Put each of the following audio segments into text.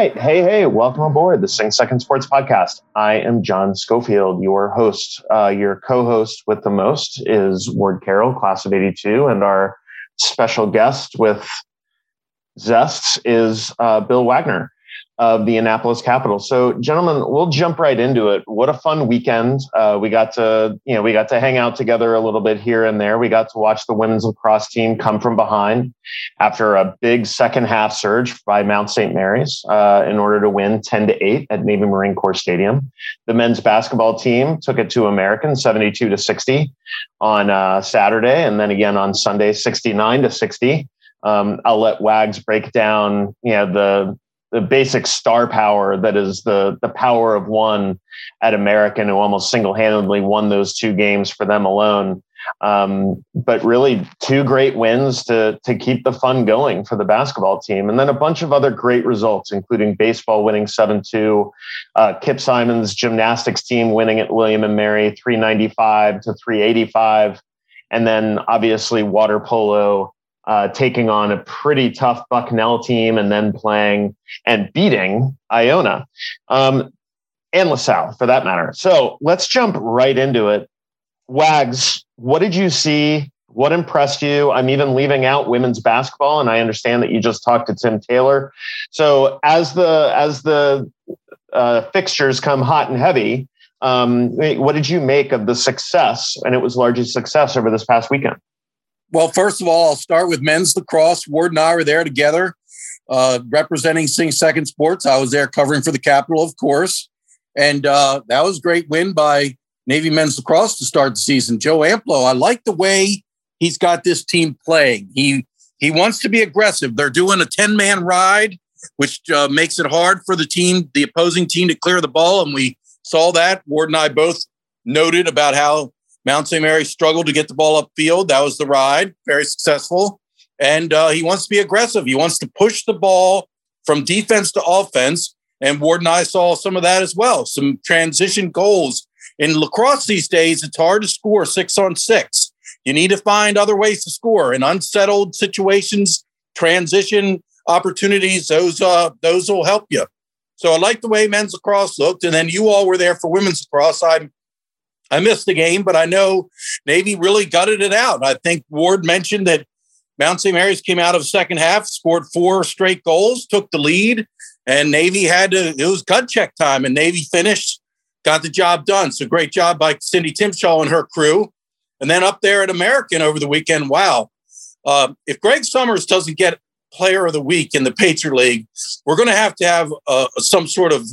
right. Hey, hey, welcome aboard the Sing Second Sports Podcast. I am John Schofield, your host. Uh, your co host with the most is Ward Carroll, class of 82. And our special guest with Zests is uh, Bill Wagner of the Annapolis Capital. So, gentlemen, we'll jump right into it. What a fun weekend! Uh, we got to, you know, we got to hang out together a little bit here and there. We got to watch the women's lacrosse team come from behind after a big second half surge by Mount St. Mary's uh, in order to win ten to eight at Navy Marine Corps Stadium. The men's basketball team took it to American seventy-two to sixty on uh, Saturday, and then again on Sunday, sixty-nine to sixty. Um, I'll let Wags break down, you know, the the basic star power that is the the power of one at American, who almost single handedly won those two games for them alone. Um, but really, two great wins to to keep the fun going for the basketball team, and then a bunch of other great results, including baseball winning seven two, uh, Kip Simon's gymnastics team winning at William and Mary three ninety five to three eighty five, and then obviously water polo uh, taking on a pretty tough Bucknell team and then playing and beating Iona um, and LaSalle for that matter. So let's jump right into it. Wags, what did you see? What impressed you? I'm even leaving out women's basketball, and I understand that you just talked to Tim Taylor. So as the as the uh, fixtures come hot and heavy, um, what did you make of the success? And it was largely success over this past weekend. Well, first of all, I'll start with men's lacrosse. Ward and I were there together, uh, representing Sing Second Sports. I was there covering for the Capital, of course, and uh, that was a great win by Navy men's lacrosse to start the season. Joe Amplo, I like the way he's got this team playing. He he wants to be aggressive. They're doing a ten man ride, which uh, makes it hard for the team, the opposing team, to clear the ball, and we saw that. Ward and I both noted about how Mount St. Mary struggled to get the ball upfield. That was the ride, very successful. And uh, he wants to be aggressive. He wants to push the ball from defense to offense. And Ward and I saw some of that as well. Some transition goals. In lacrosse these days, it's hard to score six on six. You need to find other ways to score in unsettled situations, transition opportunities. Those uh, those will help you. So I like the way men's lacrosse looked. And then you all were there for women's lacrosse. I'm I missed the game, but I know Navy really gutted it out. I think Ward mentioned that Mount St. Mary's came out of second half, scored four straight goals, took the lead, and Navy had to, it was gut check time, and Navy finished, got the job done. So great job by Cindy Timchal and her crew. And then up there at American over the weekend, wow. Uh, if Greg Summers doesn't get player of the week in the Patriot League, we're going to have to have uh, some sort of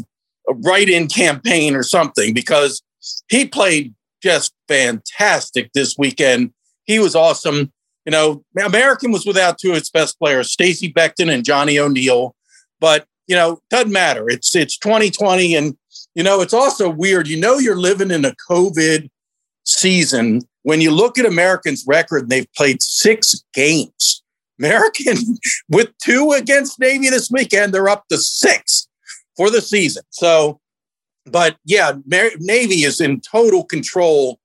write in campaign or something because he played just fantastic this weekend. He was awesome. You know, American was without two of its best players, Stacey Beckton and Johnny O'Neill. But, you know, doesn't matter. It's it's 2020. And, you know, it's also weird. You know, you're living in a COVID season when you look at Americans' record, they've played six games. American with two against Navy this weekend, they're up to six for the season. So but yeah, Navy is in total control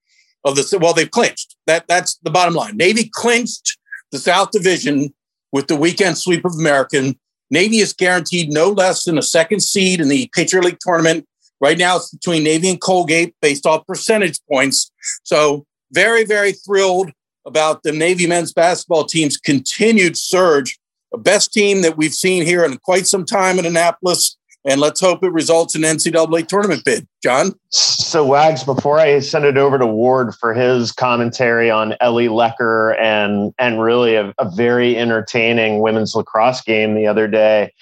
of the. Well, they've clinched. That that's the bottom line. Navy clinched the South Division with the weekend sweep of American. Navy is guaranteed no less than a second seed in the Patriot League tournament. Right now, it's between Navy and Colgate based off percentage points. So, very, very thrilled about the Navy men's basketball team's continued surge. The best team that we've seen here in quite some time in Annapolis and let's hope it results in NCAA tournament bid. John? So, Wags, before I send it over to Ward for his commentary on Ellie Lecker and and really a, a very entertaining women's lacrosse game the other day,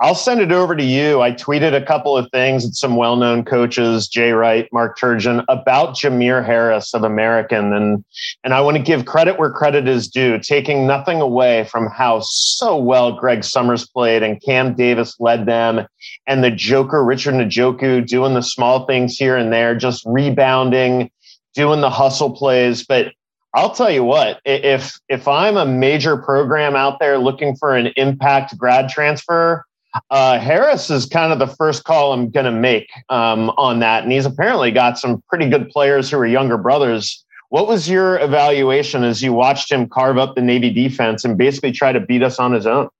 I'll send it over to you. I tweeted a couple of things at some well-known coaches, Jay Wright, Mark Turgeon, about Jamir Harris of American, and and I want to give credit where credit is due, taking nothing away from how so well Greg Summers played and Cam Davis led them, and the Joker Richard Njoku doing the small things here and there, just rebounding, doing the hustle plays, but I'll tell you what, if if I'm a major program out there looking for an impact grad transfer, uh, Harris is kind of the first call I'm going to make um, on that, and he's apparently got some pretty good players who are younger brothers. What was your evaluation as you watched him carve up the Navy defense and basically try to beat us on his own?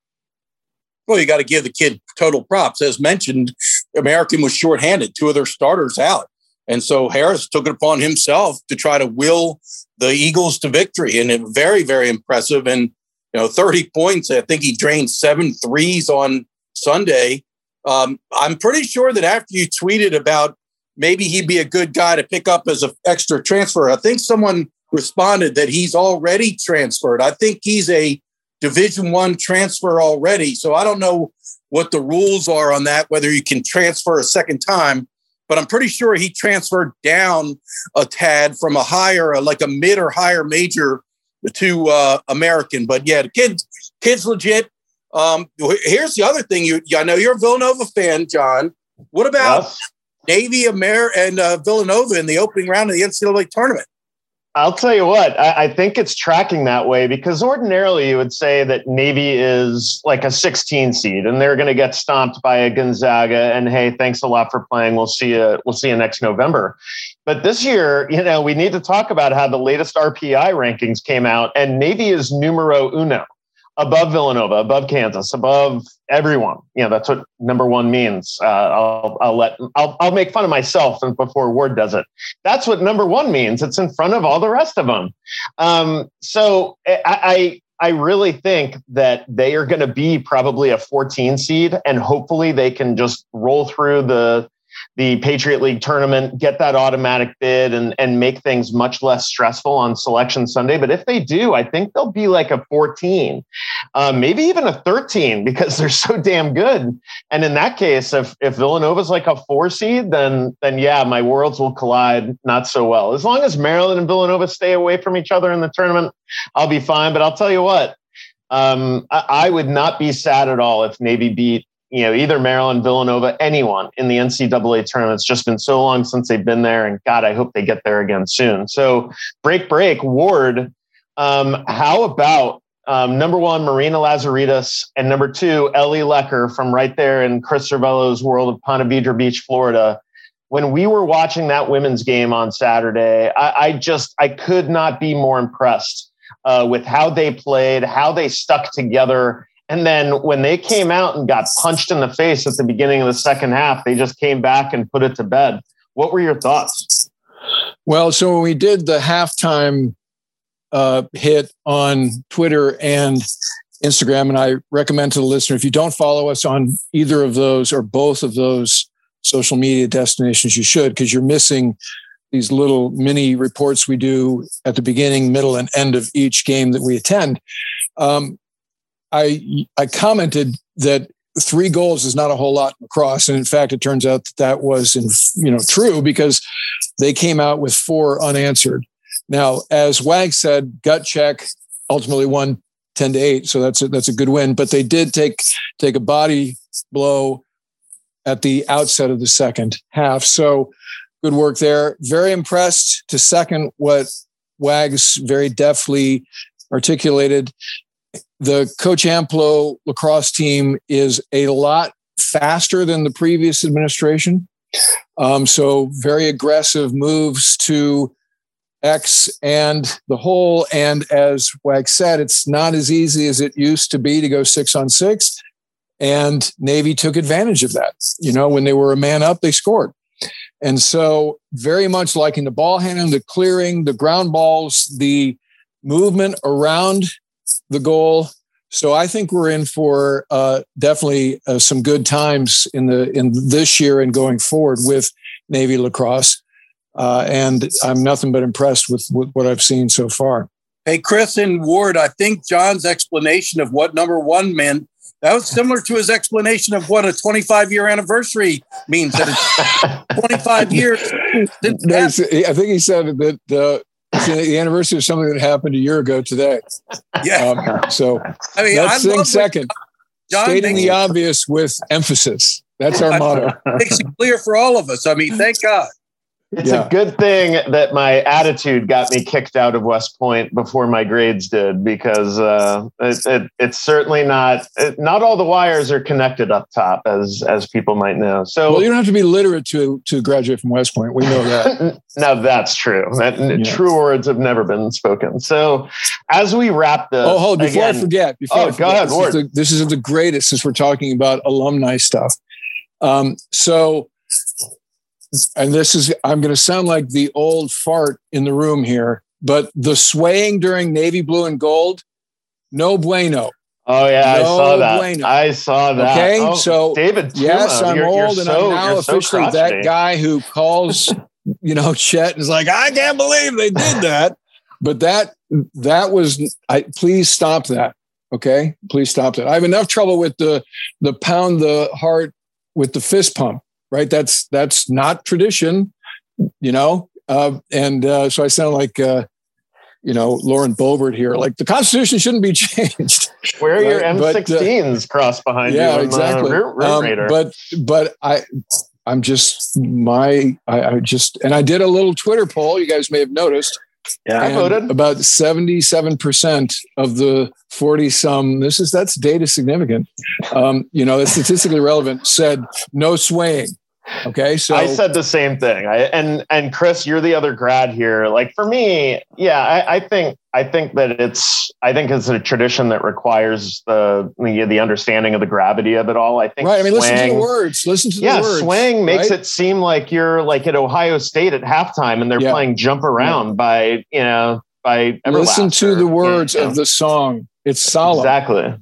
Well, you got to give the kid total props. As mentioned, American was shorthanded, two of their starters out. And so Harris took it upon himself to try to will the Eagles to victory. And it very, very impressive. And, you know, 30 points. I think he drained seven threes on Sunday. Um, I'm pretty sure that after you tweeted about maybe he'd be a good guy to pick up as an extra transfer, I think someone responded that he's already transferred. I think he's a division one transfer already. So I don't know what the rules are on that, whether you can transfer a second time but I'm pretty sure he transferred down a tad from a higher, like a mid or higher major to uh, American. But yeah, the kids, kids legit. Um, here's the other thing. You, I know you're a Villanova fan, John. What about yes. Navy, Amer, and uh, Villanova in the opening round of the NCAA tournament? I'll tell you what, I, I, think it's tracking that way because ordinarily you would say that Navy is like a 16 seed and they're going to get stomped by a Gonzaga. And hey, thanks a lot for playing. We'll see you. We'll see you next November. But this year, you know, we need to talk about how the latest RPI rankings came out, and Navy is numero uno above Villanova, above Kansas, above everyone. You know, that's what number one means. Uh, I'll, I'll let I'll, I'll make fun of myself before Ward does it. That's what number one means. It's in front of all the rest of them. Um, so I, I I really think that they are going to be probably a 14 seed, and hopefully they can just roll through the the Patriot League tournament, get that automatic bid and, and make things much less stressful on selection Sunday. But if they do, I think they'll be like a 14, uh, maybe even a 13 because they're so damn good. And in that case, if, if Villanova's like a four seed, then, then yeah, my worlds will collide not so well. As long as Maryland and Villanova stay away from each other in the tournament, I'll be fine. But I'll tell you what, um, I, I, would not be sad at all if Navy beat you know, either Maryland, Villanova, anyone in the NCAA tournament. It's just been so long since they've been there, and God, I hope they get there again soon. So, break, break, Ward. Um, how about um, number one, Marina Lazarides, and number two, Ellie Lecker from right there in Chris Cervello's world of Ponte Vedra Beach, Florida. When we were watching that women's game on Saturday, I, I just I could not be more impressed uh, with how they played, how they stuck together and then when they came out and got punched in the face at the beginning of the second half, they just came back and put it to bed. What were your thoughts? Well, so when we did the halftime uh, hit on Twitter and Instagram, and I recommend to the listener if you don't follow us on either of those or both of those social media destinations, you should because you're missing these little mini reports we do at the beginning, middle, and end of each game that we attend. Um, I I commented that three goals is not a whole lot across, and in fact, it turns out that that was in, you know true because they came out with four unanswered. Now, as Wag said, gut check ultimately won ten to eight, so that's a, that's a good win. But they did take take a body blow at the outset of the second half, so good work there. Very impressed to second what Wags very deftly articulated the Coach Amplo lacrosse team is a lot faster than the previous administration. Um, so very aggressive moves to X and the whole. And as Wag said, it's not as easy as it used to be to go six on six. And Navy took advantage of that. You know, when they were a man up, they scored. And so, very much liking the ball handling, the clearing, the ground balls, the movement around the goal. So I think we're in for uh, definitely uh, some good times in the in this year and going forward with Navy lacrosse. Uh, and I'm nothing but impressed with, with what I've seen so far. Hey, Chris and Ward, I think John's explanation of what number one meant that was similar to his explanation of what a 25 year anniversary means. That it's 25 years. I think he said that the the anniversary of something that happened a year ago today. Yeah. Um, so I mean, let's sing second. Stating the obvious with emphasis. That's our motto. Makes it clear for all of us. I mean, thank God. It's yeah. a good thing that my attitude got me kicked out of West Point before my grades did, because uh, it, it, it's certainly not. It, not all the wires are connected up top, as as people might know. So, well, you don't have to be literate to to graduate from West Point. We know that. now that's true. That, yeah. True words have never been spoken. So, as we wrap this, oh, hold before again, I forget. Before oh, I forget, go ahead, this is, the, this is the greatest since we're talking about alumni stuff. Um, so and this is I'm going to sound like the old fart in the room here, but the swaying during navy blue and gold, no bueno. Oh yeah, no I saw that. Bueno. I saw that. Okay, oh, so David, Tuma, yes, I'm you're, old, you're and so, I'm now officially so that guy who calls, you know, Chet and is like, I can't believe they did that. but that that was, I please stop that. Okay, please stop that. I have enough trouble with the the pound the heart with the fist pump right? That's that's not tradition, you know. Uh, and uh, so I sound like uh, you know Lauren Boebert here. Like the Constitution shouldn't be changed. Where are your M16s but, crossed behind yeah, you? Yeah, exactly. Um, but but I. I'm just my I, I just and I did a little Twitter poll. You guys may have noticed. Yeah, I voted. About 77% of the 40 some, this is that's data significant. Um, you know, that's statistically relevant, said no swaying. Okay, so I said the same thing. I and and Chris, you're the other grad here. Like for me, yeah, I, I think I think that it's I think it's a tradition that requires the the, the understanding of the gravity of it all. I think right. I mean, swang, listen to the words. Listen to yeah, the words. swang makes right? it seem like you're like at Ohio State at halftime and they're yeah. playing "Jump Around" yeah. by you know by Everlast listen to the words you know. of the song. It's solemn. Exactly.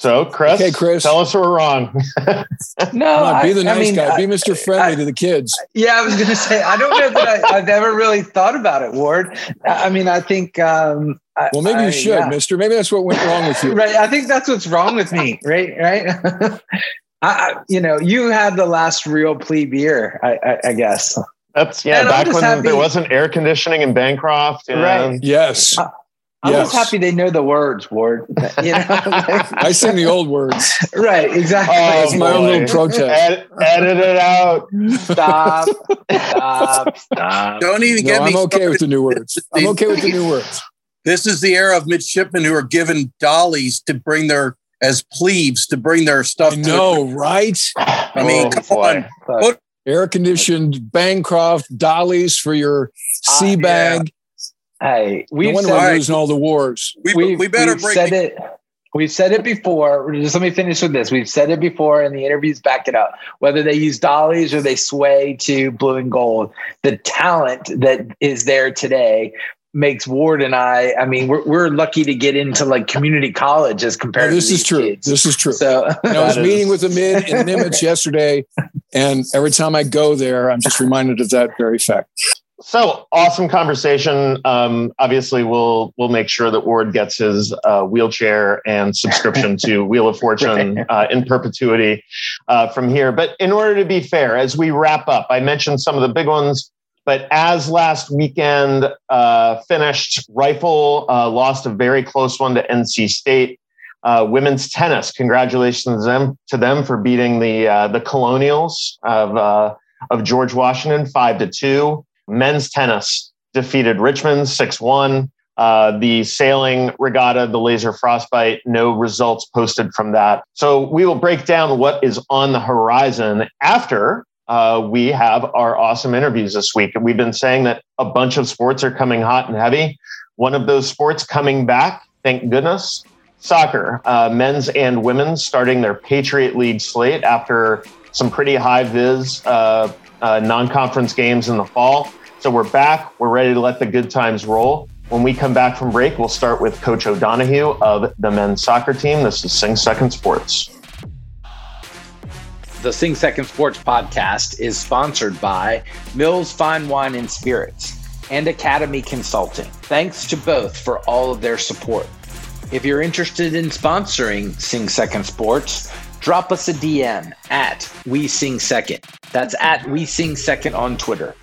So, Chris, okay, Chris, tell us we're wrong. no, on, be the nice I mean, guy. Be Mr. Friendly I, to the kids. Yeah, I was going to say, I don't know that I, have ever really thought about it, Ward. I mean, I think. Um, well, maybe you should, yeah. Mister. Maybe that's what went wrong with you. right. I think that's what's wrong with me. Right. Right. I, you know, you had the last real plebe year, I, I guess. That's yeah. And back when happy. there wasn't air conditioning in Bancroft. Right. Yes. I'm yes. just happy they know the words, Ward. You know, I sing the old words. Right, exactly. Oh, it's my boy. own little protest. Ed, edit it out. Stop. Stop. Stop. Don't even no, get me. I'm okay started. with the new words. I'm okay with the new words. This is the era of midshipmen who are given dollies to bring their as plebes to bring their stuff. No, right? I mean, oh, come boy. on. Air conditioned Bancroft dollies for your sea uh, bag. Yeah Hey, we've no said, losing all the wars. We, we, we better we've said it. We've said it before. Just let me finish with this. We've said it before, and the interviews back it up. Whether they use dollies or they sway to blue and gold, the talent that is there today makes Ward and I. I mean, we're we're lucky to get into like community college as compared. Oh, this is true. Kids. This is true. So you I was is. meeting with a mid in Nimitz yesterday, and every time I go there, I'm just reminded of that very fact. So awesome conversation. Um, obviously, we'll we'll make sure that Ward gets his uh, wheelchair and subscription to Wheel of Fortune uh, in perpetuity uh, from here. But in order to be fair, as we wrap up, I mentioned some of the big ones. But as last weekend uh, finished, Rifle uh, lost a very close one to NC State. Uh, women's tennis, congratulations to them, to them for beating the the Colonials of of George Washington five to two men's tennis defeated Richmond 6 1. Uh, the sailing regatta, the laser frostbite, no results posted from that. So we will break down what is on the horizon after uh, we have our awesome interviews this week. And We've been saying that a bunch of sports are coming hot and heavy. One of those sports coming back, thank goodness, soccer, uh, men's and women's, starting their Patriot League slate after some pretty high vis uh, uh non conference games in the fall. So we're back. We're ready to let the good times roll. When we come back from break, we'll start with Coach O'Donohue of the men's soccer team. This is Sing Second Sports. The Sing Second Sports podcast is sponsored by Mills Fine Wine and Spirits and Academy Consulting. Thanks to both for all of their support. If you're interested in sponsoring Sing Second Sports, drop us a DM at We Sing Second. That's at We Sing Second on Twitter.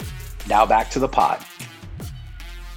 Now back to the pod.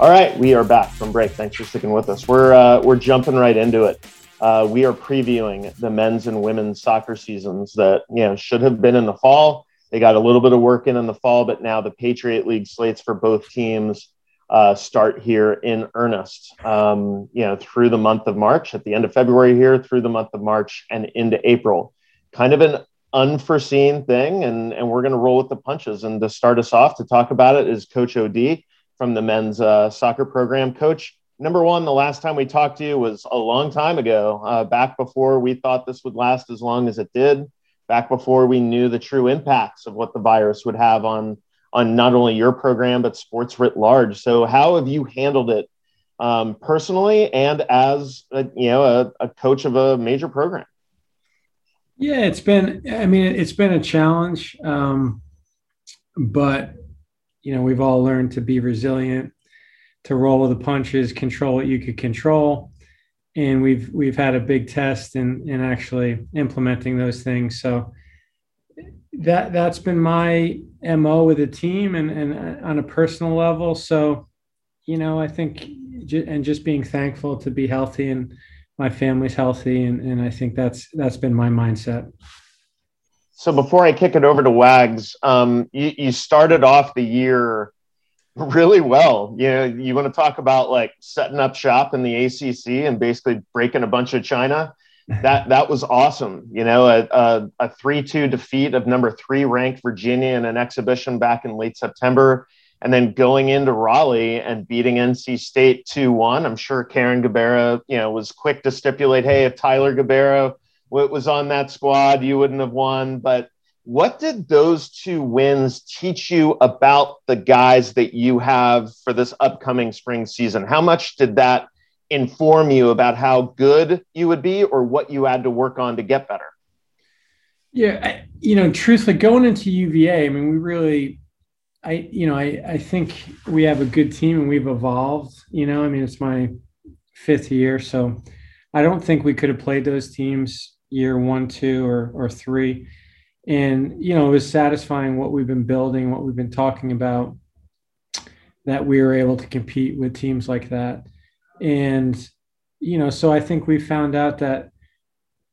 All right, we are back from break. Thanks for sticking with us. We're uh, we're jumping right into it. Uh, we are previewing the men's and women's soccer seasons that you know should have been in the fall. They got a little bit of work in in the fall, but now the Patriot League slates for both teams uh, start here in earnest. Um, you know, through the month of March, at the end of February here, through the month of March and into April. Kind of an unforeseen thing, and and we're going to roll with the punches. And to start us off to talk about it is Coach Od from the men's uh, soccer program. Coach, number one, the last time we talked to you was a long time ago, uh, back before we thought this would last as long as it did, back before we knew the true impacts of what the virus would have on on not only your program but sports writ large. So, how have you handled it um, personally and as a, you know a, a coach of a major program? Yeah, it's been. I mean, it's been a challenge, um, but you know, we've all learned to be resilient, to roll with the punches, control what you could control, and we've we've had a big test in in actually implementing those things. So that that's been my mo with the team and and on a personal level. So, you know, I think and just being thankful to be healthy and my family's healthy, and, and I think that's that's been my mindset. So before I kick it over to Wags, um, you, you started off the year really well. You know, you want to talk about like setting up shop in the ACC and basically breaking a bunch of China. That that was awesome. You know, a, a, a three-two defeat of number three ranked Virginia in an exhibition back in late September and then going into Raleigh and beating NC State 2-1. I'm sure Carin Gabarra, you know, was quick to stipulate, hey, if Tyler Gabarra was on that squad, you wouldn't have won. But what did those two wins teach you about the guys that you have for this upcoming spring season? How much did that inform you about how good you would be or what you had to work on to get better? Yeah, I, you know, truthfully, going into UVA, I mean, we really I, you know, I, I think we have a good team and we've evolved. You know, I mean, it's my fifth year, so I don't think we could have played those teams year one, two, or or three. And you know, it was satisfying what we've been building, what we've been talking about, that we were able to compete with teams like that. And you know, so I think we found out that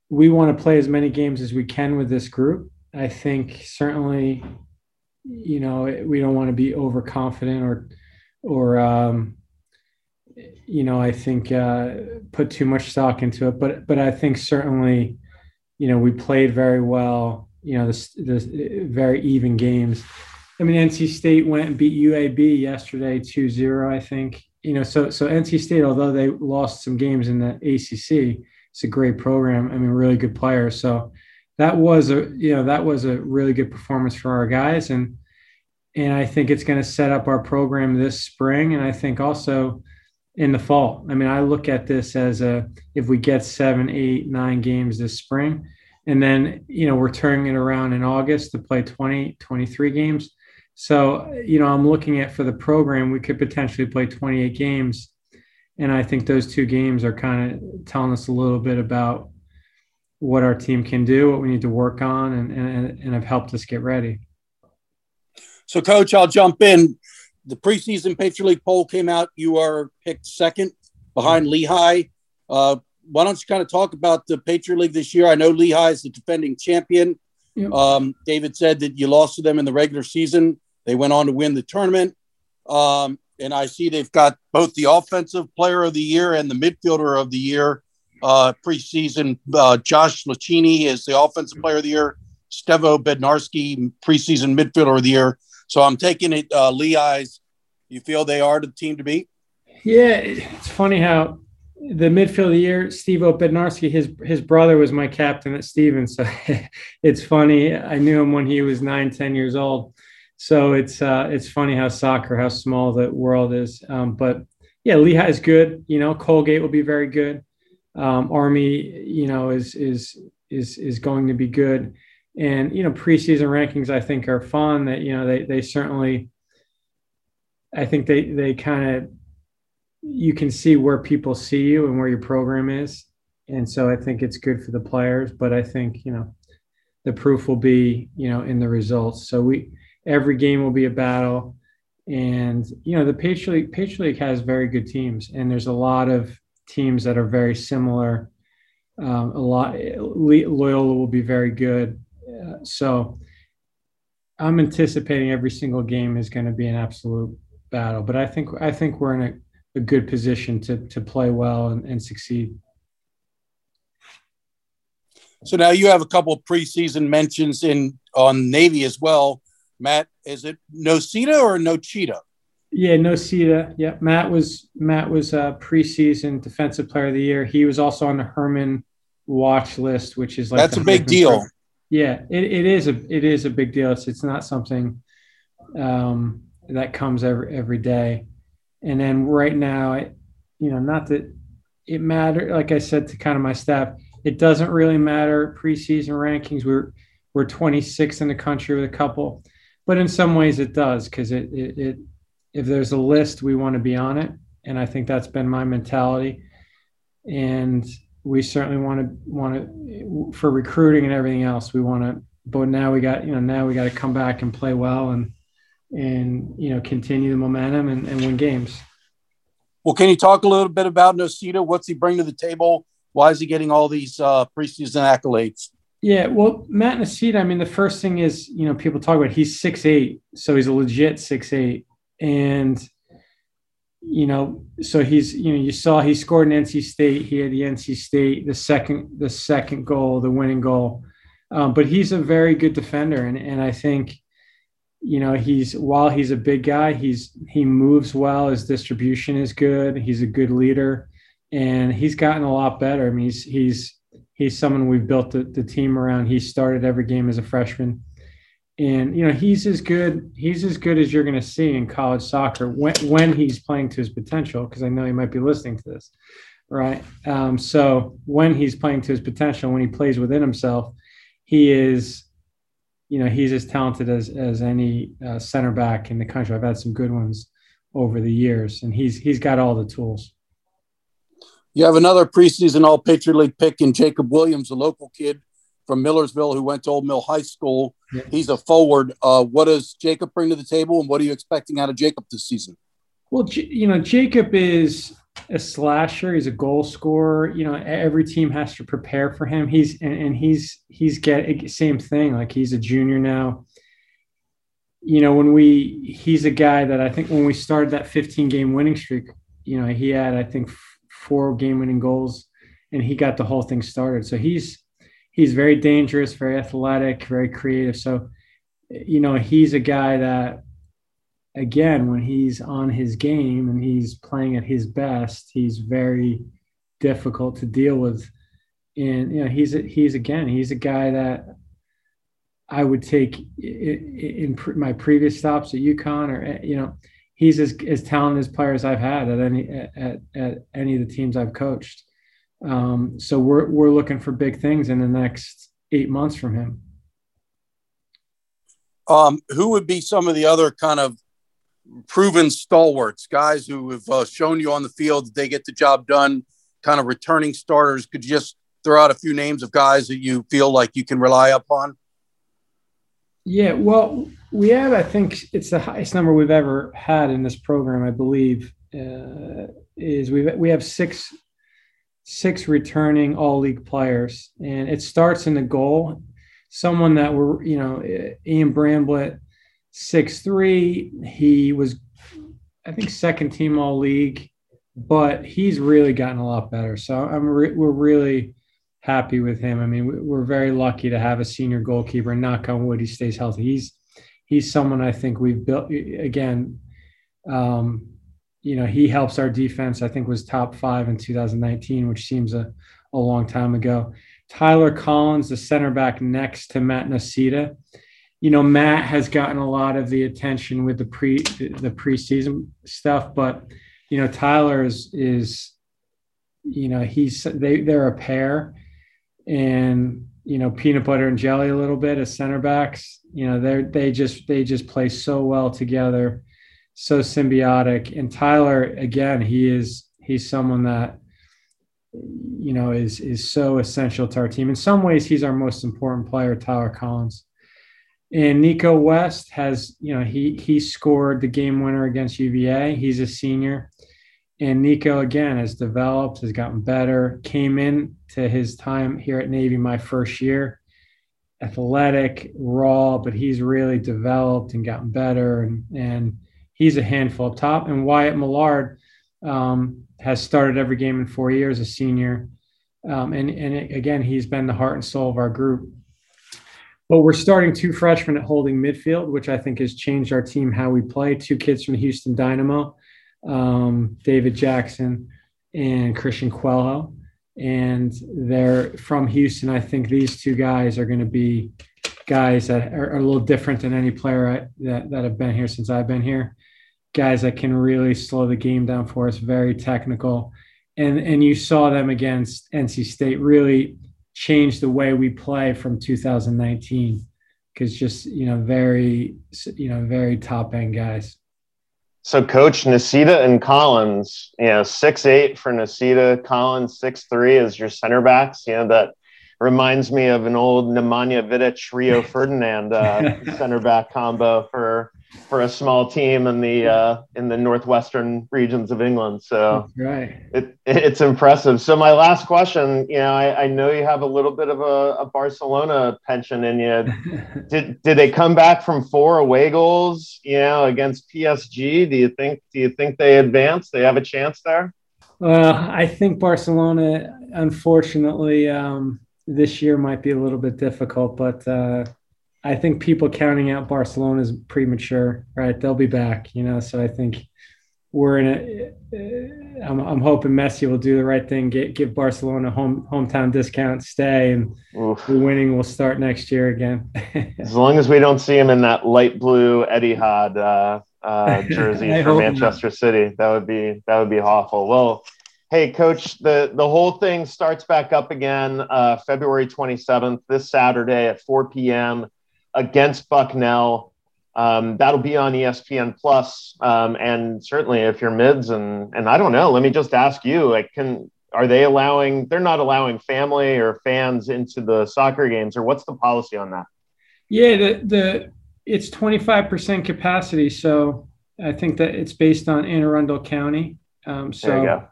we want to play as many games as we can with this group. I think certainly you know we don't want to be overconfident or or um, you know I think uh, put too much stock into it. But but I think certainly you know we played very well. You know this the very even games. I mean NC State went and beat UAB yesterday 2-0 I think. You know so so NC State although they lost some games in the ACC, it's a great program. I mean really good players. So that was a you know that was a really good performance for our guys and and I think it's going to set up our program this spring and I think also in the fall. I mean I look at this as a if we get seven, eight, nine games this spring and then you know we're turning it around in August to play 20 23 games. So you know I'm looking at for the program we could potentially play 28 games and I think those two games are kind of telling us a little bit about what our team can do, what we need to work on, and, and, and have helped us get ready. So, coach, I'll jump in. The preseason Patriot League poll came out. You are picked second behind Lehigh. Uh, why don't you kind of talk about the Patriot League this year? I know Lehigh is the defending champion. Yep. Um, David said that you lost to them in the regular season. They went on to win the tournament. Um, and I see they've got both the offensive player of the year and the midfielder of the year uh, preseason. Uh, Josh Lachini is the offensive player of the year. Stevo Bednarski, preseason midfielder of the year. So I'm taking it uh, Lehigh's. You feel they are the team to beat? Yeah, it's funny how the midfield of the year, Steve Bednarski, his his brother was my captain at Stevens. So it's funny. I knew him when he was nine, ten years old. So it's uh, it's funny how soccer, how small the world is. Um, but yeah, Lehigh is good. You know, Colgate will be very good. Um, Army, you know, is is is is going to be good. And you know preseason rankings i think are fun that you know they they certainly i think they they kind of you can see where people see you and where your program is. And so i think it's good for the players but i think you know the proof will be you know in the results. So we every game will be a battle. And you know the patriot league, patriot league has very good teams and there's a lot of teams that are very similar um, a lot loyola will be very good so I'm anticipating every single game is going to be an absolute battle, but I think I think we're in a, a good position to to play well and, and succeed. So now you have a couple of preseason mentions in on Navy as well. Matt, is it no Nocita or Nochita? Yeah, no Nocita. Yeah, Matt was Matt was a preseason defensive player of the year. He was also on the Hermann watch list, which is like that's a big deal. Yeah, it, it is a it is a big deal. It's it's not something um, that comes every every day. And then right now, I, you know, not that it matter. Like I said to kind of my staff, it doesn't really matter preseason rankings. We're we're 26 in the country with a couple, but in some ways it does because it, it it if there's a list, we want to be on it, and I think that's been my mentality. And we certainly want to want to for recruiting and everything else. We want to, but now we got you know now we got to come back and play well and and you know continue the momentum and, and win games. Well, can you talk a little bit about Nocita? What's he bring to the table? Why is he getting all these uh, preseason accolades? Yeah, well, Matt Nocita, I mean, the first thing is, you know, people talk about he's six eight, so he's a legit six eight, and you know, so he's, you know, you saw he scored in NC State. He had the NC State, the second, the second goal, the winning goal. Um, but he's a very good defender, and and I think, you know, he's while he's a big guy, he's he moves well. His distribution is good. He's a good leader, and he's gotten a lot better. I mean, he's he's he's someone we've built the, the team around. He started every game as a freshman and you know he's as good he's as good as you're going to see in college soccer when, when he's playing to his potential because i know he might be listening to this right? Um, so when he's playing to his potential when he plays within himself he is you know he's as talented as as any uh, center back in the country. I've had some good ones over the years and he's he's got all the tools. You have another preseason all patriot league pick in jacob williams a local kid from Millersville who went to Old Mill High School. Yeah. He's a forward. Uh, what does Jacob bring to the table, and what are you expecting out of Jacob this season? Well, you know, Jacob is a slasher. He's a goal scorer. You know, every team has to prepare for him. He's and, and he's he's get same thing. Like he's a junior now. You know, when we he's a guy that I think when we started that 15 game winning streak, you know, he had I think four game winning goals, and he got the whole thing started. So he's he's very dangerous, very athletic, very creative. So, you know, he's a guy that, again, when he's on his game and he's playing at his best, he's very difficult to deal with. And you know, he's a, he's again, he's a guy that I would take in my previous stops at UConn, or you know, he's as as talented as players I've had at any at, at any of the teams I've coached. Um, so we're we're looking for big things in the next eight months from him. Um, who would be some of the other kind of proven stalwarts, guys who have uh, shown you on the field that they get the job done, kind of returning starters? Could you just throw out a few names of guys that you feel like you can rely upon? Yeah, well, we have, I think it's the highest number we've ever had in this program, I believe. Uh, is we we have six six returning all league players. And it starts in the goal. Someone that were, you know, Ian Bramblett, six three. He was, I think, second team all league, but he's really gotten a lot better. So I'm re- we're really happy with him. I mean, we're very lucky to have a senior goalkeeper. Knock on wood, he stays healthy. He's he's someone I think we've built again. Um, you know, he helps our defense. I think was top five in 2019, which seems a, a long time ago. Tyler Collins, the center back next to Matt Nocita. You know, Matt has gotten a lot of the attention with the pre the preseason stuff, but you know, Tyler is is you know he's they they're a pair, and you know peanut butter and jelly a little bit as center backs. You know, they're they just they just play so well together so symbiotic. And Tyler, again, he is he's someone that you know is is so essential to our team. In some ways, he's our most important player, Tyler Collins. And Nico West has, you know, he he scored the game winner against UVA. He's a senior. And Nico again has developed, has gotten better, came in to his time here at Navy my first year. athletic, raw, but he's really developed and gotten better, and and he's a handful up top. And Wyatt Millard um, has started every game in four years, a senior, um, and and it, again, he's been the heart and soul of our group. But we're starting two freshmen at holding midfield, which I think has changed our team how we play. Two kids from Houston Dynamo, um, David Jackson and Christian Coelho and they're from Houston. I think these two guys are going to be guys that are, are, a little different than any player I, that, that have been here since I've been here. Guys that can really slow the game down for us, very technical. And, and you saw them against NC State really change the way we play from 2019 because just, you know, very, you know, very top end guys. So, Coach Nocita and Collins, you know, six eight for Nocita, Collins six three as your center backs. You know that reminds me of an old Nemanja Vidic, Rio Ferdinand uh, center back combo for for a small team in the uh, in the northwestern regions of England. So right. it, it's impressive. So my last question, you know, I, I know you have a little bit of a, a, Barcelona pension in you. did did they come back from four away goals, you know, against PSG? Do you think do you think they advance? They have a chance there? Well, I think Barcelona, unfortunately, um, this year might be a little bit difficult, but. Uh, I think people counting out Barcelona is premature, right? They'll be back, you know. So I think we're in a. Uh, I'm, I'm hoping Messi will do the right thing, get give Barcelona home hometown discount, stay, and Oof. the winning will start next year again. as long as we don't see him in that light blue Etihad uh, uh, jersey for Manchester not. City, that would be that would be awful. Well. Hey, coach, the, the whole thing starts back up again uh, February 27th, this Saturday at 4 p.m against Bucknell. Um, that'll be on ESPN Plus. Um, and certainly if you're mids and and I don't know, let me just ask you, like can are they allowing they're not allowing family or fans into the soccer games or what's the policy on that? Yeah, the the it's 25% capacity. So I think that it's based on Anne Arundel County. Um, so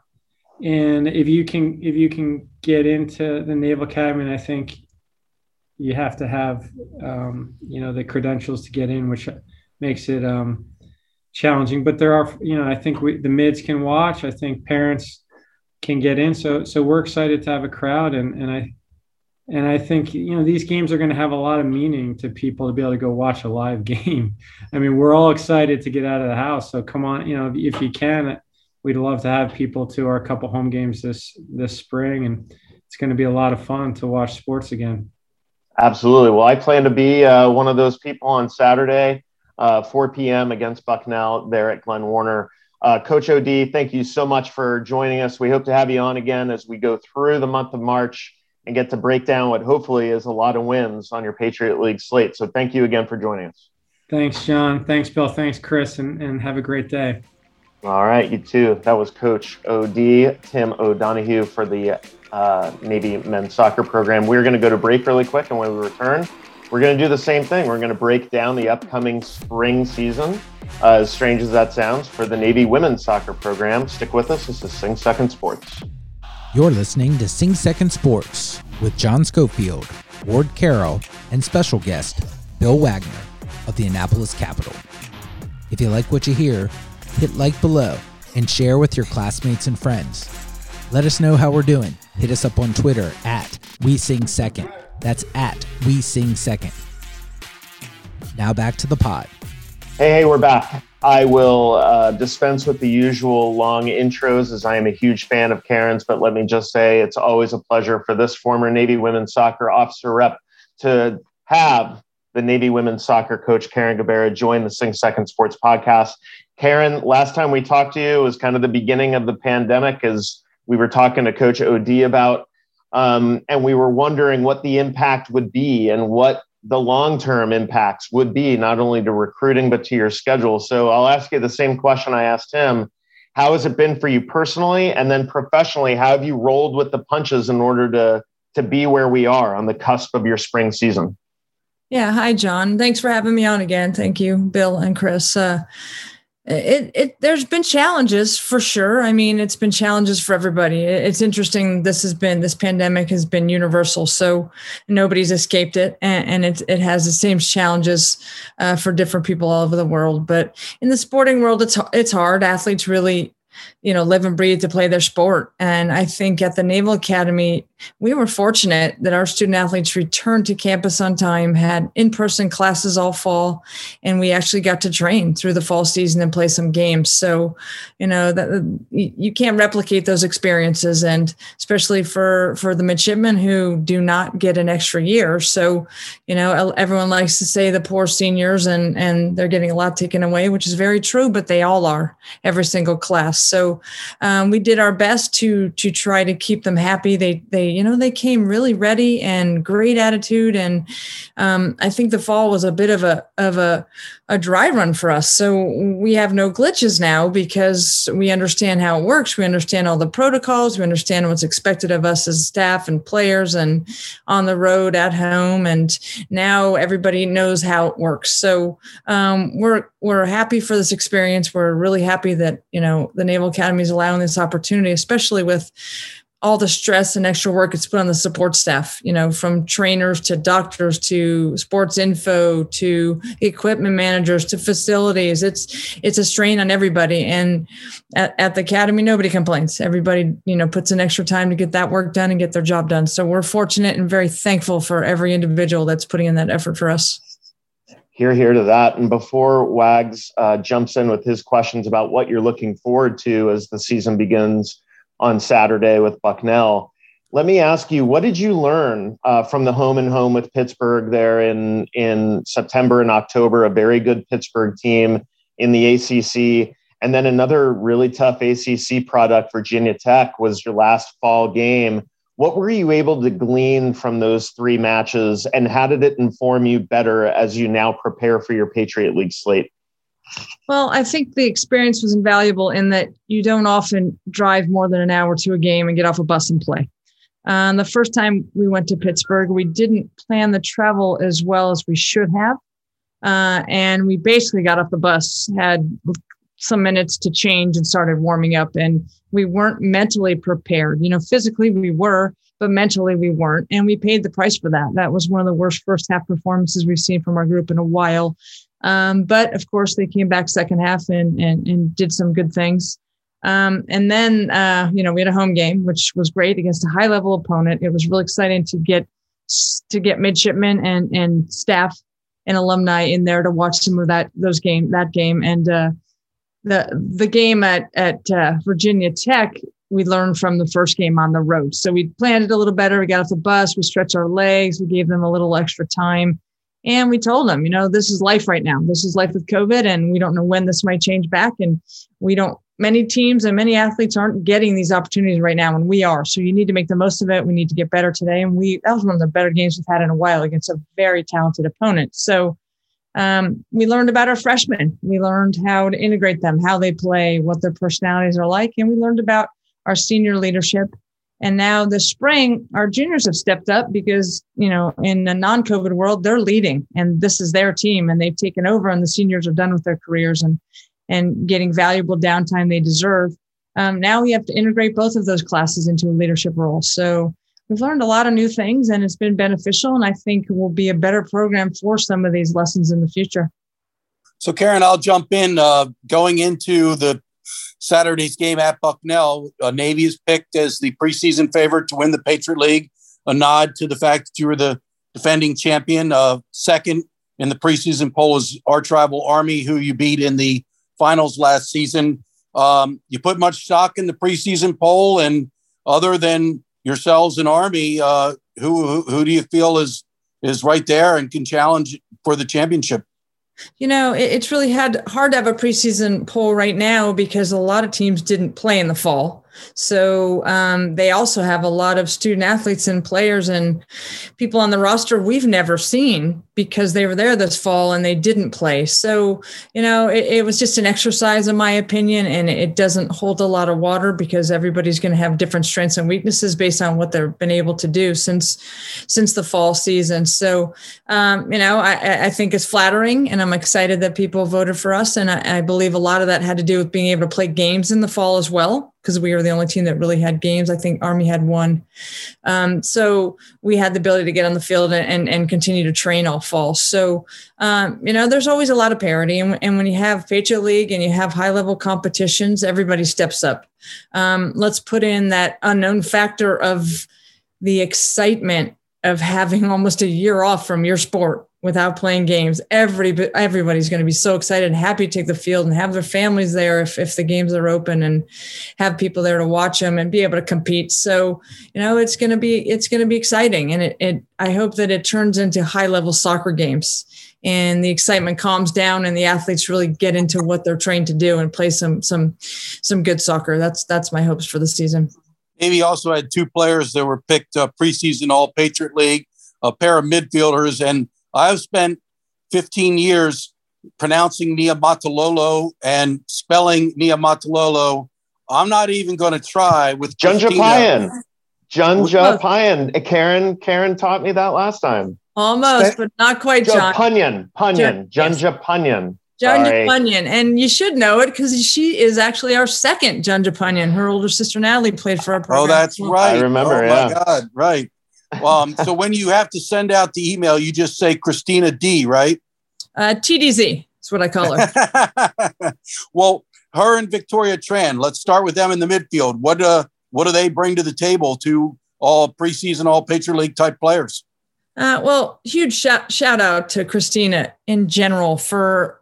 and if you can if you can get into the Naval Academy, I think you have to have um, you know the credentials to get in, which makes it um, challenging. But there are you know I think we, the mids can watch. I think parents can get in. So so we're excited to have a crowd, and and I and I think you know these games are going to have a lot of meaning to people to be able to go watch a live game. I mean, we're all excited to get out of the house. So come on, you know, if you can, we'd love to have people to our couple home games this this spring, and it's going to be a lot of fun to watch sports again. Absolutely. Well, I plan to be uh, one of those people on Saturday, uh, 4 p.m. against Bucknell there at Glenn Warner. Uh, Coach OD, thank you so much for joining us. We hope to have you on again as we go through the month of March and get to break down what hopefully is a lot of wins on your Patriot League slate. So thank you again for joining us. Thanks, John. Thanks, Bill. Thanks, Chris, and, and have a great day. All right, you too. That was Coach OD, Tim O'Donohue for the uh, Navy men's soccer program. We're going to go to break really quick, and when we return, we're going to do the same thing. We're going to break down the upcoming spring season, uh, as strange as that sounds, for the Navy women's soccer program. Stick with us. This is Sing Second Sports. You're listening to Sing Second Sports with John Schofield, Ward Carroll, and special guest Bill Wagner of the Annapolis Capital. If you like what you hear, hit like below and share with your classmates and friends. Let us know how we're doing. Hit us up on Twitter at We Sing Second. That's at We Sing Second. Now back to the pod. Hey, hey, we're back. I will uh, dispense with the usual long intros as I am a huge fan of Carin's, but let me just say it's always a pleasure for this former Navy women's soccer officer rep to have the Navy women's soccer coach Carin Gabarra join the Sing Second Sports podcast. Carin, last time we talked to you was kind of the beginning of the pandemic as we were talking to Coach OD about, um, and we were wondering what the impact would be and what the long term impacts would be, not only to recruiting, but to your schedule. So I'll ask you the same question I asked him. How has it been for you personally? And then professionally, how have you rolled with the punches in order to, to be where we are on the cusp of your spring season? Yeah. Hi, John. Thanks for having me on again. Thank you, Bill and Chris. Uh, it, it there's been challenges for sure. I mean it's been challenges for everybody. It's interesting this has been this pandemic has been universal so nobody's escaped it and, and it, it has the same challenges uh, for different people all over the world. But in the sporting world it's it's hard. Athletes really you know live and breathe to play their sport. And i think at the naval academy we were fortunate that our student athletes returned to campus on time had in-person classes all fall and we actually got to train through the fall season and play some games. So you know that you can't replicate those experiences and especially for for the midshipmen who do not get an extra year. So you know everyone likes to say the poor seniors and and they're getting a lot taken away which is very true but they all are every single class. So um, we did our best to to try to keep them happy. They they you know they came really ready and great attitude, and um, I think the fall was a bit of a of a a dry run for us. So we have no glitches now because we understand how it works. We understand all the protocols. We understand what's expected of us as staff and players and on the road at home. And now everybody knows how it works. So um, we're we're happy for this experience. We're really happy that you know the Naval Academy is allowing this opportunity, especially with all the stress and extra work it's put on the support staff, you know, from trainers to doctors to sports info to equipment managers to facilities. It's it's a strain on everybody. And at, at the academy, nobody complains. Everybody, you know, puts in extra time to get that work done and get their job done. So we're fortunate and very thankful for every individual that's putting in that effort for us. Here, here to that. And before Wags uh, jumps in with his questions about what you're looking forward to as the season begins on Saturday with Bucknell. Let me ask you, what did you learn uh, from the home and home with Pittsburgh there in in September and October? A very good Pittsburgh team in the ACC, and then another really tough ACC product, Virginia Tech, was your last fall game. What were you able to glean from those three matches, and how did it inform you better as you now prepare for your Patriot League slate? Well, I think the experience was invaluable in that you don't often drive more than an hour to a game and get off a bus and play. Uh, the first time we went to Pittsburgh, we didn't plan the travel as well as we should have. Uh, and we basically got off the bus, had some minutes to change, and started warming up. And we weren't mentally prepared. You know, physically we were, but mentally we weren't. And we paid the price for that. That was one of the worst first half performances we've seen from our group in a while. Um, but of course, they came back second half and and, and did some good things. Um, and then uh, you know we had a home game, which was great against a high level opponent. It was really exciting to get to get midshipmen and and staff and alumni in there to watch some of that those game that game and uh, the the game at at uh, Virginia Tech. We learned from the first game on the road, so we planned it a little better. We got off the bus, we stretched our legs, we gave them a little extra time and we told them, you know, this is life right now. This is life with COVID, and we don't know when this might change back. And we don't, many teams and many athletes aren't getting these opportunities right now, and we are. So you need to make the most of it. We need to get better today. And we, that was one of the better games we've had in a while against a very talented opponent. So um, we learned about our freshmen. We learned how to integrate them, how they play, what their personalities are like. And we learned about our senior leadership and now this spring, our juniors have stepped up because, you know, in a non COVID world, they're leading and this is their team and they've taken over and the seniors are done with their careers and, and getting valuable downtime they deserve. Um, now we have to integrate both of those classes into a leadership role. So we've learned a lot of new things and it's been beneficial. And I think it will be a better program for some of these lessons in the future. So, Carin, I'll jump in. Uh, going into the Saturday's game at Bucknell. Uh, Navy is picked as the preseason favorite to win the Patriot League. A nod to the fact that you were the defending champion. Uh, second in the preseason poll is our tribal Army, who you beat in the finals last season. Um, you put much stock in the preseason poll, and other than yourselves and Army, uh, who, who who do you feel is is right there and can challenge for the championship? You know, it, it's really had hard to have a preseason poll right now because a lot of teams didn't play in the fall. So um, they also have a lot of student athletes and players and people on the roster we've never seen because they were there this fall and they didn't play. So, you know, it, it was just an exercise, in my opinion, and it doesn't hold a lot of water because everybody's going to have different strengths and weaknesses based on what they've been able to do since since the fall season. So, um, you know, I, I, think it's flattering, and I'm excited that people voted for us, and I, I believe a lot of that had to do with being able to play games in the fall as well because we were the only team that really had games. I think Army had one. Um, so we had the ability to get on the field and, and, and continue to train all fall. So, um, you know, there's always a lot of parity. And, and, when you have Patriot League and you have high level competitions, everybody steps up. Um, let's put in that unknown factor of the excitement of having almost a year off from your sport without playing games. Every everybody's going to be so excited and happy to take the field and have their families there if if the games are open and have people there to watch them and be able to compete. So you know it's going to be it's going to be exciting and it, it I hope that it turns into high level soccer games and the excitement calms down and the athletes really get into what they're trained to do and play some some some good soccer. That's that's my hopes for the season. Navy also had two players that were picked uh, preseason All Patriot League, a pair of midfielders, and I've spent 15 years pronouncing Niumatalolo and spelling Niumatalolo. I'm not even going to try with Junja Payan. Junja Payan. Eh, Carin Carin taught me that last time. Almost, but not quite, John. Punyan. Punyan. Junja Punyan. Junja Punyan. And you should know it because she is actually our second Junja Punyan. Her older sister Natalie played for our oh, program. Oh, that's right. I remember. Oh, yeah. my God. Right. Um, so when you have to send out the email, you just say Christina D, right? Uh, TDZ is what I call her. well, her and Victoria Tran. Let's start with them in the midfield. What uh, what do they bring to the table to all preseason, all Patriot League type players? Uh, well, huge shout, shout out to Christina in general for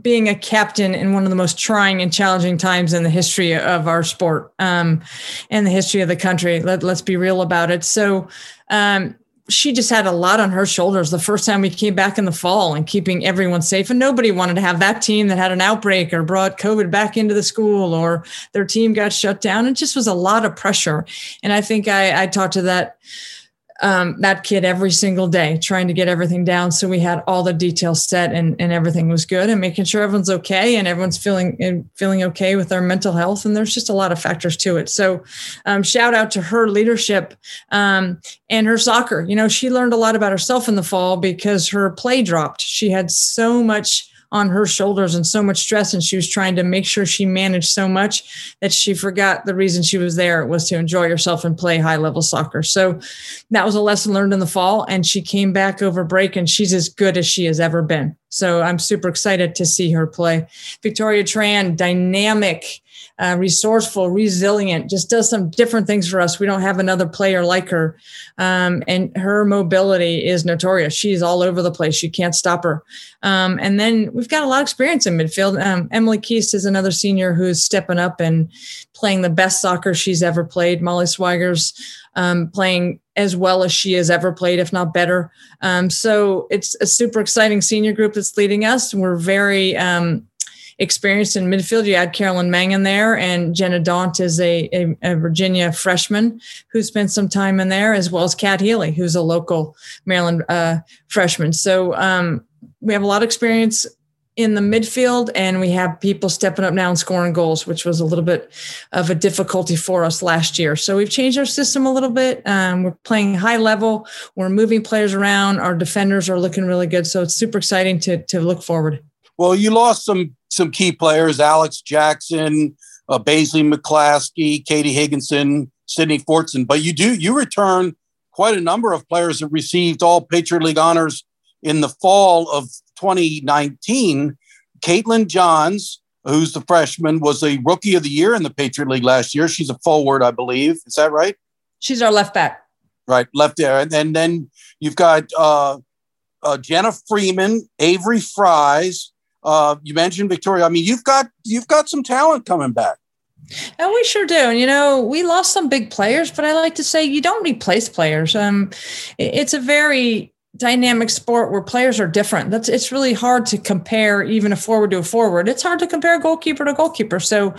being a captain in one of the most trying and challenging times in the history of our sport um, and the history of the country. Let, us be real about it. So, um, she just had a lot on her shoulders the first time we came back in the fall and keeping everyone safe. And nobody wanted to have that team that had an outbreak or brought COVID back into the school or their team got shut down. It just was a lot of pressure. And I think I, I talked to that um, that kid every single day, trying to get everything down. So we had all the details set and, and everything was good and making sure everyone's okay and everyone's feeling feeling okay with their mental health. And there's just a lot of factors to it. So um, shout out to her leadership um, and her soccer. You know, she learned a lot about herself in the fall because her play dropped. She had so much on her shoulders and so much stress and she was trying to make sure she managed so much that she forgot the reason she was there was to enjoy herself and play high level soccer. So that was a lesson learned in the fall and she came back over break and she's as good as she has ever been. So i'm super excited to see her play. Victoria tran dynamic uh, resourceful, resilient, just does some different things for us. We don't have another player like her. Um, and her mobility is notorious. She's all over the place. You can't stop her. Um, and then we've got a lot of experience in midfield. Um, Emily Keast is another senior who's stepping up and playing the best soccer she's ever played. Molly Swiger's um, playing as well as she has ever played, if not better. Um, so it's a super exciting senior group that's leading us. We're very um, experienced in midfield. You add Carolyn Mangan there, and Jenna Daunt is a, a, a, Virginia freshman who spent some time in there, as well as Kat Healy, who's a local Maryland uh, freshman. So um, we have a lot of experience in the midfield, and we have people stepping up now and scoring goals, which was a little bit of a difficulty for us last year. So we've changed our system a little bit. Um, we're playing high level. We're moving players around. Our defenders are looking really good. So it's super exciting to to look forward. Well, you lost some some key players: Alex Jackson, uh, Baisley McClaskey, Katie Higginson, Sydney Fortson. But you do you return quite a number of players that received all Patriot League honors in the fall of 2019. Caitlin Johns, who's the freshman, was a rookie of the year in the Patriot League last year. She's a forward, I believe. Is that right? She's our left back. Right, left there. And then, then you've got uh, uh, Jenna Freeman, Avery Fries, uh, you mentioned Victoria. I mean, you've got you've got some talent coming back. And we sure do. And you know, we lost some big players, but I like to say you don't replace players. Um, it's a very dynamic sport where players are different. That's it's really hard to compare even a forward to a forward. It's hard to compare a goalkeeper to goalkeeper. So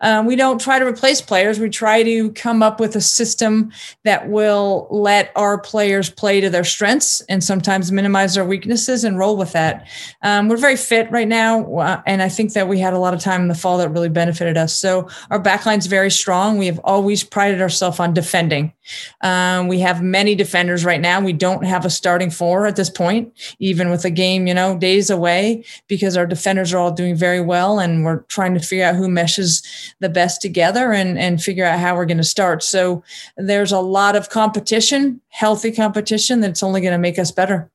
um, we don't try to replace players. We try to come up with a system that will let our players play to their strengths and sometimes minimize their weaknesses and roll with that. Um, we're very fit right now, uh, and I think that we had a lot of time in the fall that really benefited us. So our backline's very strong. We have always prided ourselves on defending. Um, we have many defenders right now. We don't have a starting four at this point, even with the game, you know, days away, because our defenders are all doing very well, and we're trying to figure out who meshes the best together and and figure out how we're going to start. So there's a lot of competition, healthy competition, that's only going to make us better.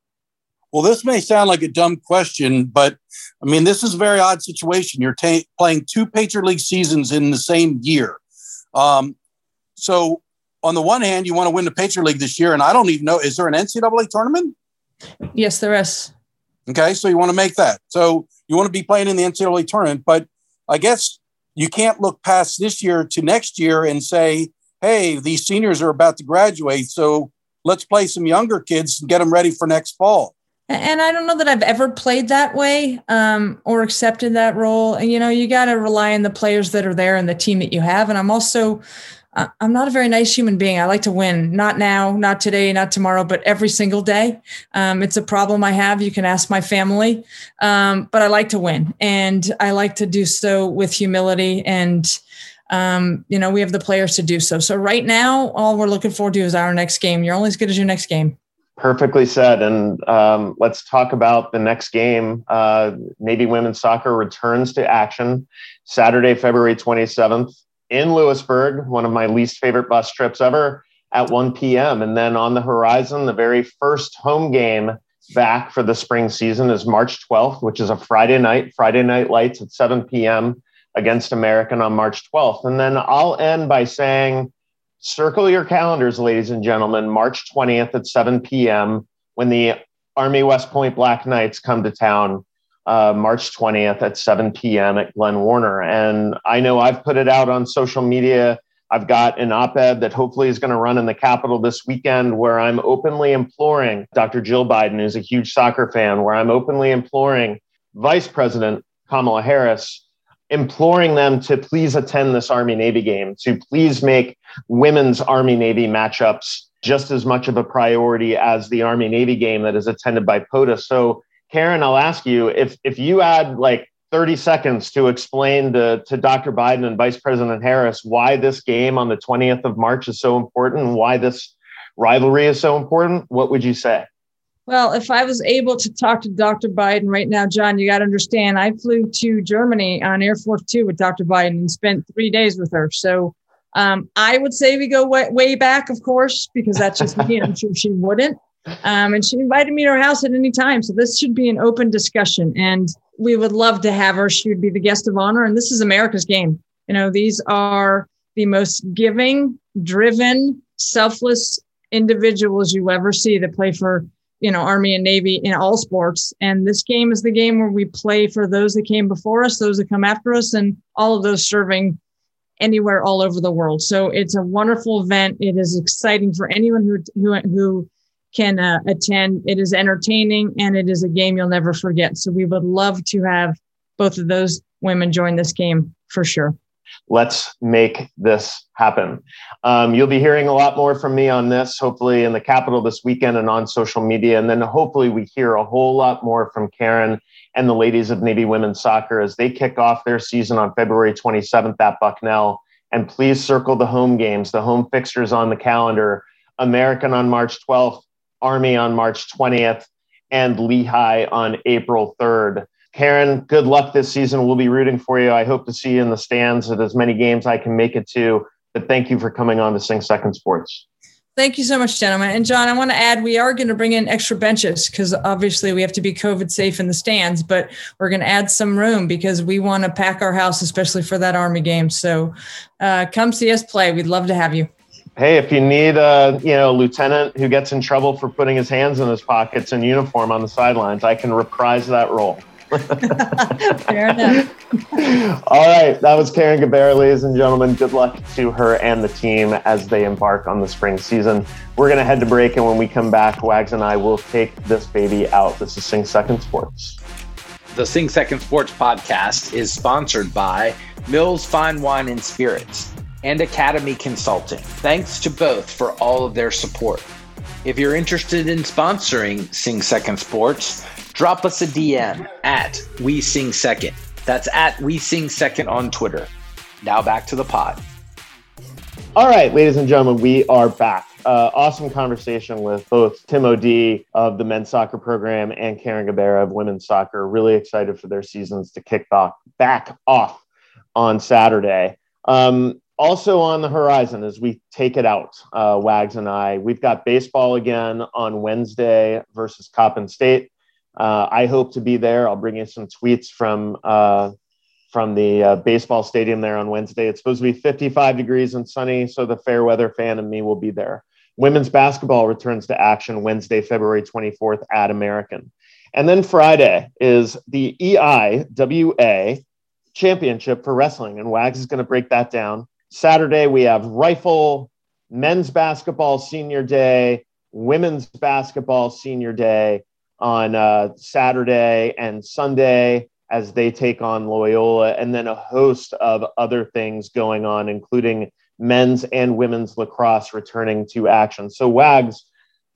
Well, this may sound like a dumb question, but I mean, this is a very odd situation. You're ta- playing two Patriot League seasons in the same year. Um, so on the one hand, you want to win the Patriot League this year, and I don't even know is there an NCAA tournament? Yes, there is. Okay, so you want to make that. So you want to be playing in the NCAA tournament, but I guess you can't look past this year to next year and say, "Hey, these seniors are about to graduate, so let's play some younger kids and get them ready for next fall." And I don't know that I've ever played that way um, or accepted that role. And you know, you got to rely on the players that are there and the team that you have. And I'm also I'm not a very nice human being. I like to win, not now, not today, not tomorrow, but every single day. Um, it's a problem I have. You can ask my family, um, but I like to win, and I like to do so with humility. And um, you know, we have the players to do so. So right now, all we're looking forward to is our next game. You're only as good as your next game. Perfectly said. And um, let's talk about the next game. Uh, Navy women's soccer returns to action Saturday, February 27th in Lewisburg, one of my least favorite bus trips ever, at 1 p.m. And then on the horizon, the very first home game back for the spring season is March 12th, which is a Friday night, Friday night lights at 7 p.m. against American on March 12th. And then I'll end by saying, circle your calendars, ladies and gentlemen, March 20th at 7 p.m. when the Army West Point Black Knights come to town uh, March 20th at 7 p.m. at Glenn Warner. And I know I've put it out on social media. I've got an op ed that hopefully is going to run in the Capital this weekend where I'm openly imploring Dr. Jill Biden, who's a huge soccer fan, where I'm openly imploring Vice President Kamala Harris, imploring them to please attend this Army Navy game, to please make women's Army Navy matchups just as much of a priority as the Army Navy game that is attended by POTA. So Carin, I'll ask you if if you add like 30 seconds to explain to, to Dr. Biden and Vice President Harris why this game on the 20th of March is so important why this rivalry is so important, what would you say? Well, if I was able to talk to Dr. Biden right now, John, you got to understand, I flew to Germany on Air Force Two with Dr. Biden and spent three days with her. So um, I would say we go way, way back, of course, because that's just me. I'm sure she wouldn't. Um, and she invited me to her house at any time. So this should be an open discussion. And we would love to have her. She would be the guest of honor. And this is America's game. You know, these are the most giving, driven, selfless individuals you ever see that play for, you know, Army and Navy in all sports. And this game is the game where we play for those that came before us, those that come after us, and all of those serving anywhere all over the world. So it's a wonderful event. It is exciting for anyone who who who can uh, attend. It is entertaining and it is a game you'll never forget. So we would love to have both of those women join this game for sure. Let's make this happen. Um, you'll be hearing a lot more from me on this, hopefully in the Capital this weekend and on social media. And then hopefully we hear a whole lot more from Carin and the ladies of Navy women's soccer as they kick off their season on February 27th at Bucknell. And please circle the home games, the home fixtures on the calendar. American on March 12th, Army on March 20th, and Lehigh on April 3rd. Carin, good luck this season. We'll be rooting for you. I hope to see you in the stands at as many games I can make it to. But thank you for coming on to Sing Second Sports. Thank you so much, gentlemen. And John, I want to add we are going to bring in extra benches because obviously we have to be COVID safe in the stands, but we're going to add some room because we want to pack our house, especially for that Army game. So uh, come see us play. We'd love to have you hey, if you need a you know lieutenant who gets in trouble for putting his hands in his pockets in uniform on the sidelines, I can reprise that role. Fair enough. All right. That was Carin Gabarra, ladies and gentlemen. Good luck to her and the team as they embark on the spring season. We're going to head to break. And when we come back, Wags and I will take this baby out. This is Sing Second Sports. The Sing Second Sports podcast is sponsored by Mills Fine Wine and Spirits and Academy Consulting. Thanks to both for all of their support. If you're interested in sponsoring Sing Second Sports, drop us a DM at We Sing Second. That's at We Sing Second on Twitter. Now back to the pod. All right, ladies and gentlemen, we are back. Uh, awesome conversation with both Tim O'D of the men's soccer program and Carin Gabarra of women's soccer. Really excited for their seasons to kick back, back off on Saturday. Um, also on the horizon as we take it out, uh, Wags and I, we've got baseball again on Wednesday versus Coppin State. Uh, I hope to be there. I'll bring you some tweets from uh, from the uh, baseball stadium there on Wednesday. It's supposed to be 55 degrees and sunny, so the fair weather fan and me will be there. Women's basketball returns to action Wednesday, February 24th at American. And then Friday is the EIWA championship for wrestling, and Wags is going to break that down. Saturday, we have rifle, men's basketball senior day, women's basketball senior day on uh, Saturday and Sunday as they take on Loyola, and then a host of other things going on, including men's and women's lacrosse returning to action. So, Wags,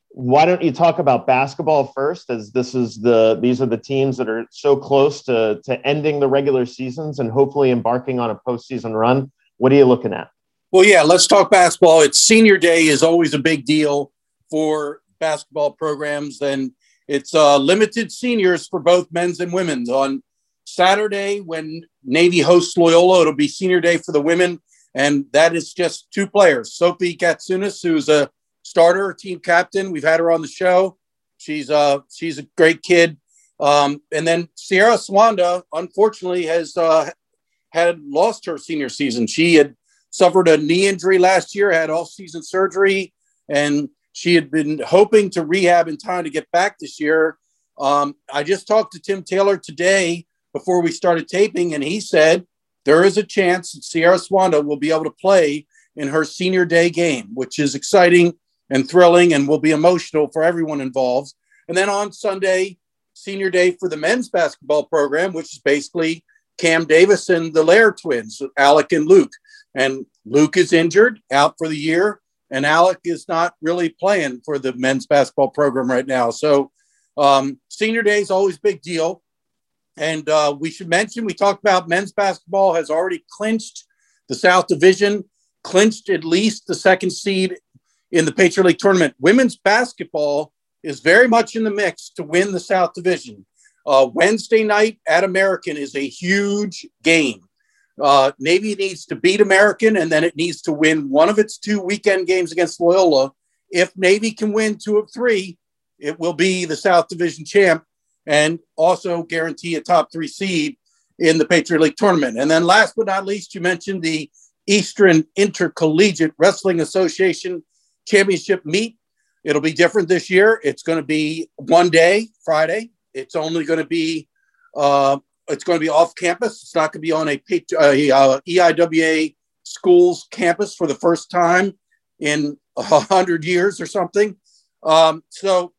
why don't you talk about basketball first as this is the these are the teams that are so close to to ending the regular seasons and hopefully embarking on a postseason run what are you looking at? Well, yeah, let's talk basketball. It's senior day is always a big deal for basketball programs, and it's uh, limited seniors for both men's and women's. On Saturday, when Navy hosts Loyola, it'll be senior day for the women, and that is just two players: Sophie Katsunis, who's a starter, team captain. We've had her on the show. She's uh she's a great kid. Um, and then Sierra Swanda, unfortunately, has uh, had lost her senior season. She had suffered a knee injury last year, had all season surgery, and she had been hoping to rehab in time to get back this year. Um, I just talked to Tim Taylor today before we started taping, and he said there is a chance that Sierra Swanda will be able to play in her senior day game, which is exciting and thrilling and will be emotional for everyone involved. And then on Sunday, senior day for the men's basketball program, which is basically Cam Davis and the Lair twins, Alec and Luke. And Luke is injured, out for the year, and Alec is not really playing for the men's basketball program right now. So, um, senior day is always a big deal. And uh, we should mention we talked about men's basketball has already clinched the South Division, clinched at least the second seed in the Patriot League tournament. Women's basketball is very much in the mix to win the South Division. Uh, Wednesday night at American is a huge game. Uh, Navy needs to beat American and then it needs to win one of its two weekend games against Loyola. If Navy can win two of three, it will be the South Division champ and also guarantee a top three seed in the Patriot League tournament. And then last but not least, you mentioned the Eastern Intercollegiate Wrestling Association Championship meet. It'll be different this year. It's going to be one day, Friday, it's only going to be uh, it's going to be off campus. It's not going to be on a, uh, EIWA schools campus for the first time in a hundred years or something. Um, so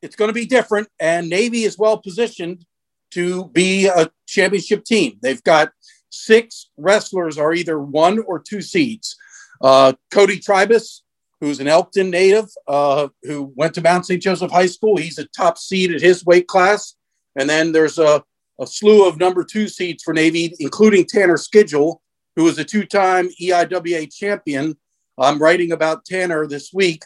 it's going to be different, and Navy is well positioned to be a championship team. They've got six wrestlers are either one or two seeds. Uh, Cody Tribus who's an Elkton native, uh, who went to Mount St. Joseph High School. He's a top seed at his weight class. And then there's a, a slew of number two seeds for Navy, including Tanner Skidgel, who is a two time EIWA champion. I'm writing about Tanner this week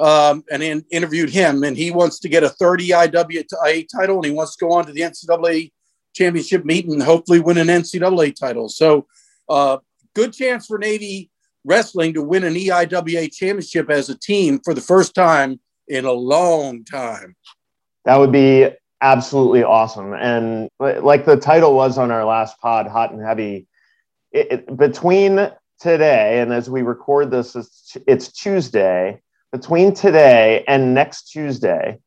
um, and in, interviewed him, and he wants to get a third EIWA title and he wants to go on to the NCAA championship meet and hopefully win an NCAA title. So, uh, good chance for Navy wrestling to win an EIWA championship as a team for the first time in a long time. That would be absolutely awesome. And like the title was on our last pod, Hot and Heavy, it, it, between today and as we record this, it's, it's Tuesday. Between today and next Tuesday,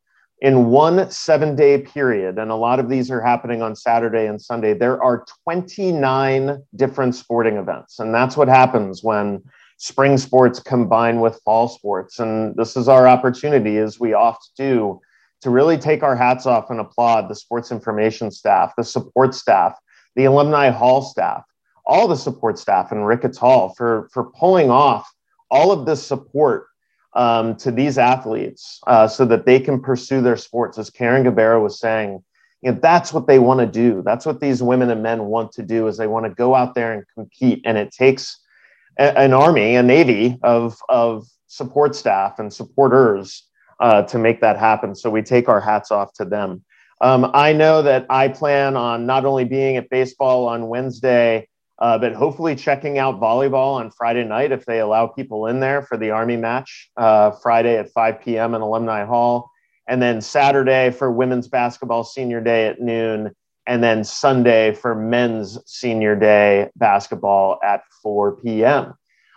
in one seven day period, and a lot of these are happening on Saturday and Sunday, there are 29 different sporting events. And that's what happens when spring sports combine with fall sports. And this is our opportunity, as we oft do, to really take our hats off and applaud the sports information staff, the support staff, the alumni hall staff, all the support staff in Ricketts Hall for, for pulling off all of this support um, to these athletes uh, so that they can pursue their sports. As Carin Gabarra was saying, you know, that's what they want to do. That's what these women and men want to do is they want to go out there and compete. And it takes a, an army, a navy of, of support staff and supporters uh, to make that happen. So we take our hats off to them. Um, I know that I plan on not only being at baseball on Wednesday, uh, but hopefully checking out volleyball on Friday night if they allow people in there for the Army match uh, Friday at 5 p.m. in Alumni Hall. And then Saturday for women's basketball senior day at noon. And then Sunday for men's senior day basketball at 4 p.m.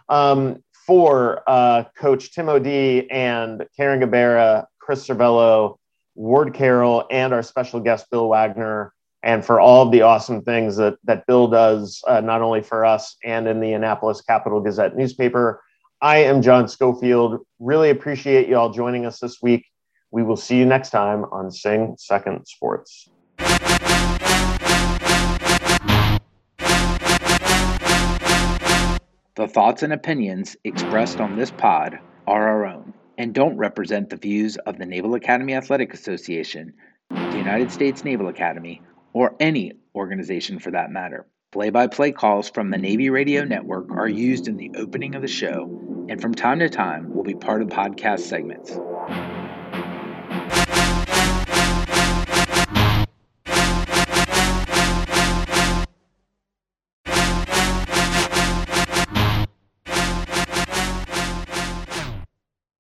Um, for uh, Coach Tim O'D and Carin Gabarra, Chris Cervello, Ward Carroll, and our special guest, Bill Wagner and for all of the awesome things that that Bill does, uh, not only for us and in the Annapolis Capital Gazette newspaper. I am John Schofield. Really appreciate you all joining us this week. We will see you next time on Sing Second Sports. The thoughts and opinions expressed on this pod are our own and don't represent the views of the Naval Academy Athletic Association, the United States Naval Academy, or any organization for that matter. Play by play calls from the Navy Radio Network are used in the opening of the show and from time to time will be part of podcast segments.